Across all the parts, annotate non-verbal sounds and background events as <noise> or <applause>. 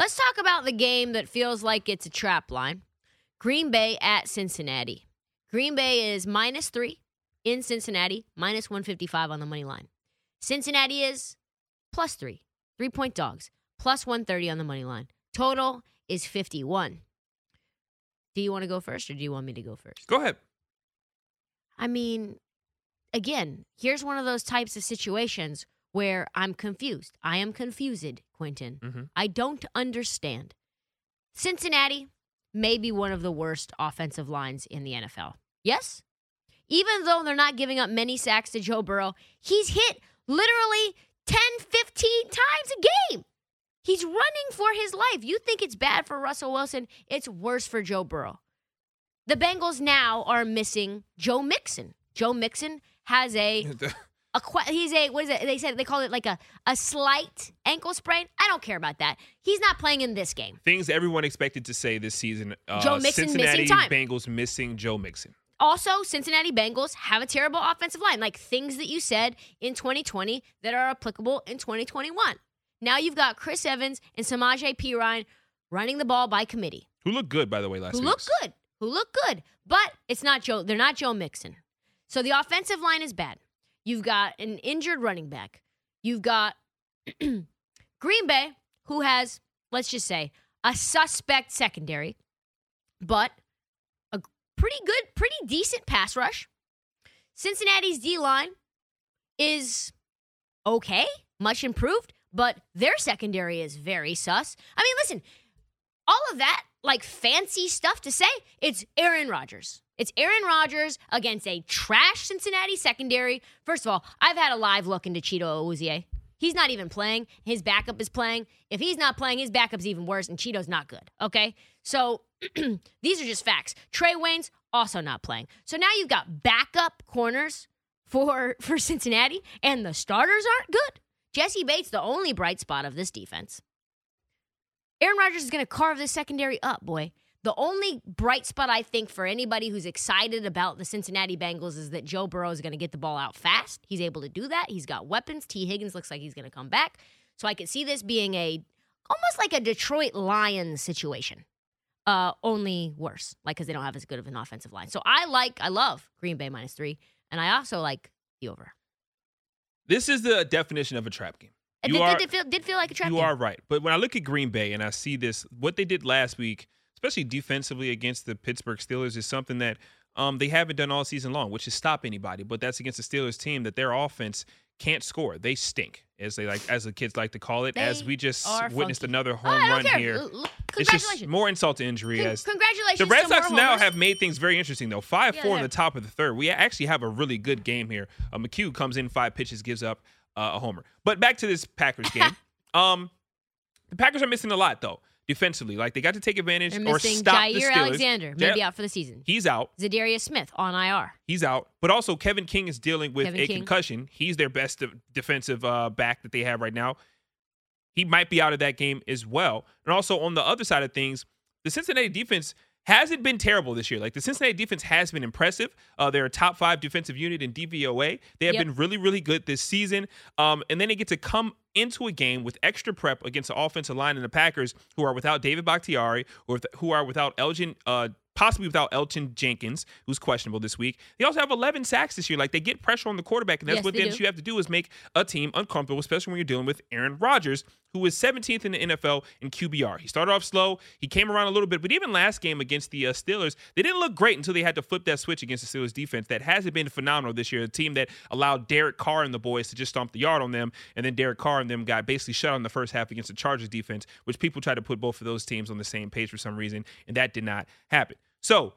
Let's talk about the game that feels like it's a trap line. Green Bay at Cincinnati. Green Bay is minus three in Cincinnati, minus 155 on the money line. Cincinnati is plus three, three point dogs, plus 130 on the money line. Total is 51. Do you want to go first or do you want me to go first? Go ahead. I mean, again, here's one of those types of situations where I'm confused. I am confused, Quentin. Mhm. I don't understand. Cincinnati may be one of the worst offensive lines in the NFL. Yes? Even though they're not giving up many sacks to Joe Burrow, he's hit literally 10, 15 times a game. He's running for his life. You think it's bad for Russell Wilson, it's worse for Joe Burrow. The Bengals now are missing Joe Mixon. Joe Mixon has a <laughs> a he's a what is it? They said they call it like a a slight ankle sprain. I don't care about that. He's not playing in this game. Things everyone expected to say this season. Uh, Joe Mixon missing time. Bengals missing Joe Mixon. Also, Cincinnati Bengals have a terrible offensive line, like things that you said in 2020 that are applicable in 2021. Now you've got Chris Evans and Samaje Perine running the ball by committee, Who looked good, by the way, last who week. look good, who look good, but it's not Joe. They're not Joe Mixon. So the offensive line is bad. You've got an injured running back. You've got <clears throat> Green Bay, who has, let's just say, a suspect secondary, but a pretty good, pretty decent pass rush. Cincinnati's D line is okay, much improved, but their secondary is very sus. I mean, listen, all of that, like fancy stuff to say, it's Aaron Rodgers. It's Aaron Rodgers against a trash Cincinnati secondary. First of all, I've had a live look into Chido Awuzie. He's not even playing. His backup is playing. If he's not playing, his backup's even worse, and Chido's not good. Okay? So <clears throat> these are just facts. Trae Waynes also not playing. So now you've got backup corners for for Cincinnati, and the starters aren't good. Jessie Bates, the only bright spot of this defense. Aaron Rodgers is going to carve this secondary up, boy. The only bright spot I think for anybody who's excited about the Cincinnati Bengals is that Joe Burrow is going to get the ball out fast. He's able to do that. He's got weapons. Tee Higgins looks like he's going to come back. So I could see this being a almost like a Detroit Lions situation. Uh, only worse, like because they don't have as good of an offensive line. So I like, I love Green Bay minus three, and I also like the over. This is the definition of a trap game. It You did, are- did, feel, did feel like a trap you are right. But when I look at Green Bay and I see this, what they did last week, especially defensively against the Pittsburgh Steelers, is something that um, they haven't done all season long, which is stop anybody. But that's against the Steelers team that their offense can't score. They stink, as they like, as the kids like to call it. as we just witnessed funky. another Oh, home don't run care. here. It's just more insult to injury. Con- as congratulations. the Red Sox now homers. have made things very interesting, though. Five Yeah, four they in the top of the third. We actually have a really good game here. Uh, McHugh comes in five pitches, gives up uh, a homer. But back to this Packers <laughs> game. um, the Packers are missing a lot though defensively. Like they got to take advantage or stop the Jaire Steelers. Alexander, maybe Ja- out for the season. He's out. Za'Darius Smith on IR. He's out. But also Kevin King is dealing with Kevin a King. concussion. He's their best defensive uh, back that they have right now. He might be out of that game as well. And also on the other side of things, the Cincinnati defense hasn't been terrible this year. Like the Cincinnati defense has been impressive. Uh, they're a top five defensive unit in DVOA. They have Yep. been really, really good this season. Um, and then they get to come into a game with extra prep against the offensive line and the Packers, who are without David Bakhtiari, or who are without Elgin, uh, possibly without Elgton Jenkins, who's questionable this week. They also have 11 sacks this year. Like they get pressure on the quarterback, and that's Yes, what then you have to do is make a team uncomfortable, especially when you're dealing with Aaron Rodgers, who is 17th in the NFL in QBR. He started off slow, he came around a little bit, but even last game against the uh, Steelers, they didn't look great until they had to flip that switch against the Steelers defense. That hasn't been phenomenal this year. A team that allowed Derek Carr and the boys to just stomp the yard on them, and then Derek Carr and them got basically shut on the first half against the Chargers defense, which people try to put both of those teams on the same page for some reason, and that did not happen. So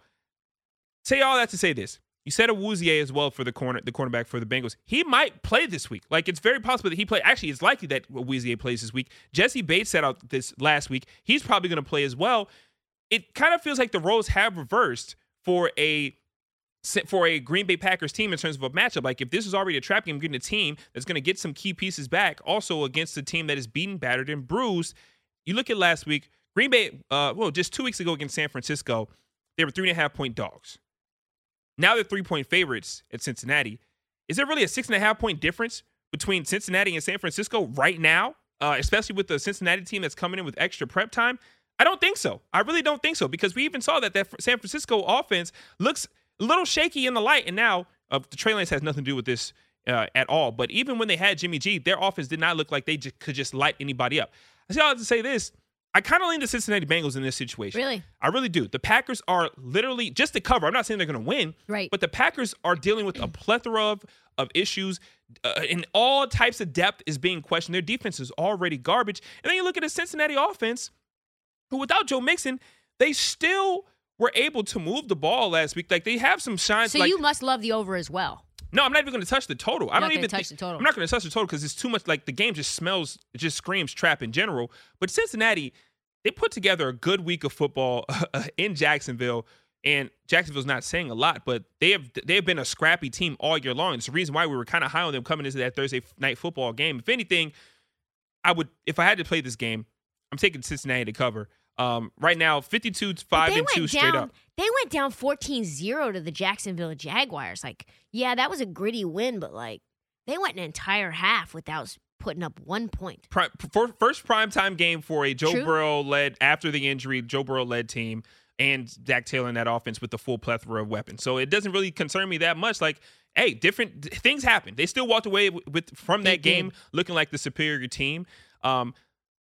say all that to say this. You said a Awuzie as well for the corner, the cornerback for the Bengals. He might play this week. Like it's very possible that he play. Actually, it's likely that Awuzie plays this week. Jessie Bates said out this last week. He's probably going to play as well. It kind of feels like the roles have reversed for a for a Green Bay Packers team in terms of a matchup. Like if this is already a trap game, getting a team that's going to get some key pieces back, also against a team that is beaten, battered, and bruised. You look at last week, Green Bay. Uh, well, just two weeks ago against San Francisco, they were three and a half point dogs. Now they're three point favorites at Cincinnati. Is there really a six and a half point difference between Cincinnati and San Francisco right now? uh, especially with the Cincinnati team that's coming in with extra prep time? I don't think so. I really don't think so because we even saw that that San Francisco offense looks a little shaky in the light. And now uh, the Trey Lance has nothing to do with this uh, at all. But even when they had Jimmy G, their offense did not look like they just, could just light anybody up. I say all to say this. I kind of lean the Cincinnati Bengals in this situation. Really? I really do. The Packers are literally just to cover. I'm not saying they're going to win, Right. But the Packers are dealing with a plethora of, of issues, uh, and all types of depth is being questioned. Their defense is already garbage. And then you look at the Cincinnati offense, who without Joe Mixon, they still were able to move the ball last week. Like they have some shines. So like, you must love the over as well. No, I'm not even going to touch the total. I don't even touch the total. I'm not going to touch the total because it's too much. Like the game just smells, it just screams trap in general. But Cincinnati, they put together a good week of football <laughs> uh, in Jacksonville, and Jacksonville's not saying a lot, but they have they have been a scrappy team all year long. It's the reason why we were kind of high on them coming into that Thursday night football game. If anything, I would if I had to play this game, I'm taking Cincinnati to cover. Um, right now, 52 But five they and two went straight up. They went down 14-0 to the Jacksonville Jaguars. Like, yeah, that was a gritty win, but like they went an entire half without putting up one point. Pri- for, first primetime game for a Joe True. Burrow led after the injury, Joe Burrow led team, and Zac Taylor in that offense with the full plethora of weapons. So it doesn't really concern me that much. Like, hey, different th- things happen. They still walked away with, with from that game looking like the superior team. Um,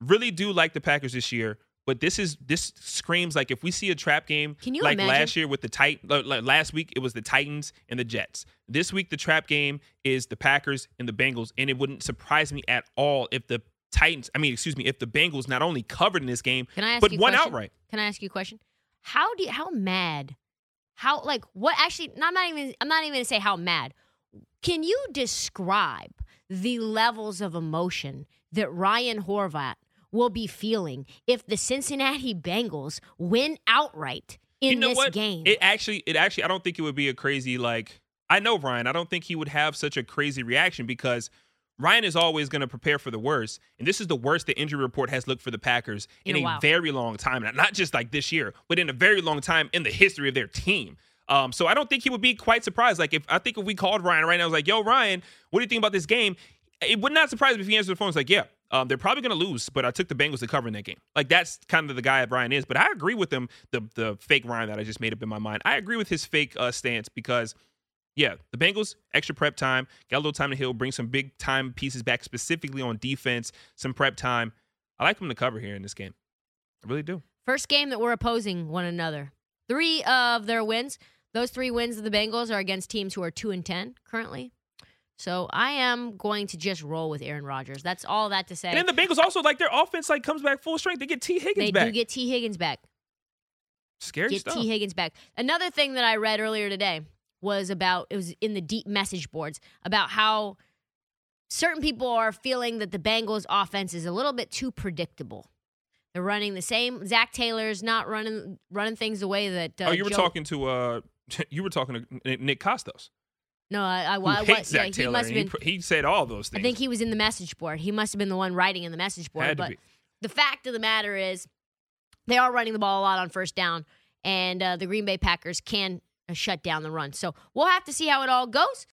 really do like the Packers this year. But this is this screams like if we see a trap game Can you like imagine? last year with the tit uh, like like last week it was the Titans and the Jets. This week the trap game is the Packers and the Bengals, and it wouldn't surprise me at all if the Titans, I mean, excuse me, if the Bengals not only covered in this game, Can I ask but you won question? outright. Can I ask you a question? How do you, how mad? How like what actually I'm not even I'm not even going to say how mad. Can you describe the levels of emotion that Ryan Horvat will be feeling if the Cincinnati Bengals win outright in you know this what? game? It actually, it actually, I don't think it would be a crazy like. I know Ryan. I don't think he would have such a crazy reaction because Ryan is always going to prepare for the worst, and this is the worst the injury report has looked for the Packers in, In a a very long time. Not just like this year, but in a very long time in the history of their team. Um, so I don't think he would be quite surprised. Like if I think if we called Ryan right now, I was like, "Yo, Ryan, what do you think about this game?" It would not surprise me if he answered the phone. It's like, "Yeah, um, they're probably going to lose, but I took the Bengals to cover in that game." Like that's kind of the guy Ryan is. But I agree with him. The the fake Ryan that I just made up in my mind. I agree with his fake uh, stance because, yeah, the Bengals extra prep time, got a little time to heal, bring some big time pieces back specifically on defense, some prep time. I like them to cover here in this game. I really do. First game that we're opposing one another. Three of their wins, those three wins of the Bengals are against teams who are two and ten currently. So I am going to just roll with Aaron Rodgers. That's all that to say. And then the Bengals also like their offense like comes back full strength. They get Tee Higgins they back. They do get Tee Higgins back. Scary Get stuff. Tee Higgins back. Another thing that I read earlier today was about it was in the deep message boards about how certain people are feeling that the Bengals offense is a little bit too predictable. They're running the same. Zac Taylor's not running running things the way that. Uh, oh, you were Joe- talking to uh, <laughs> you were talking to Nick- Nick Costos, No, I, I, I, hates. Zac Yeah, he Taylor. must have he, been. pr- he said all those things. I think he was in the message board. He must have been the one writing in the message board. Had to but be. the fact of the matter is, they are running the ball a lot on first down, and uh, the Green Bay Packers can uh, shut down the run. So we'll have to see how it all goes.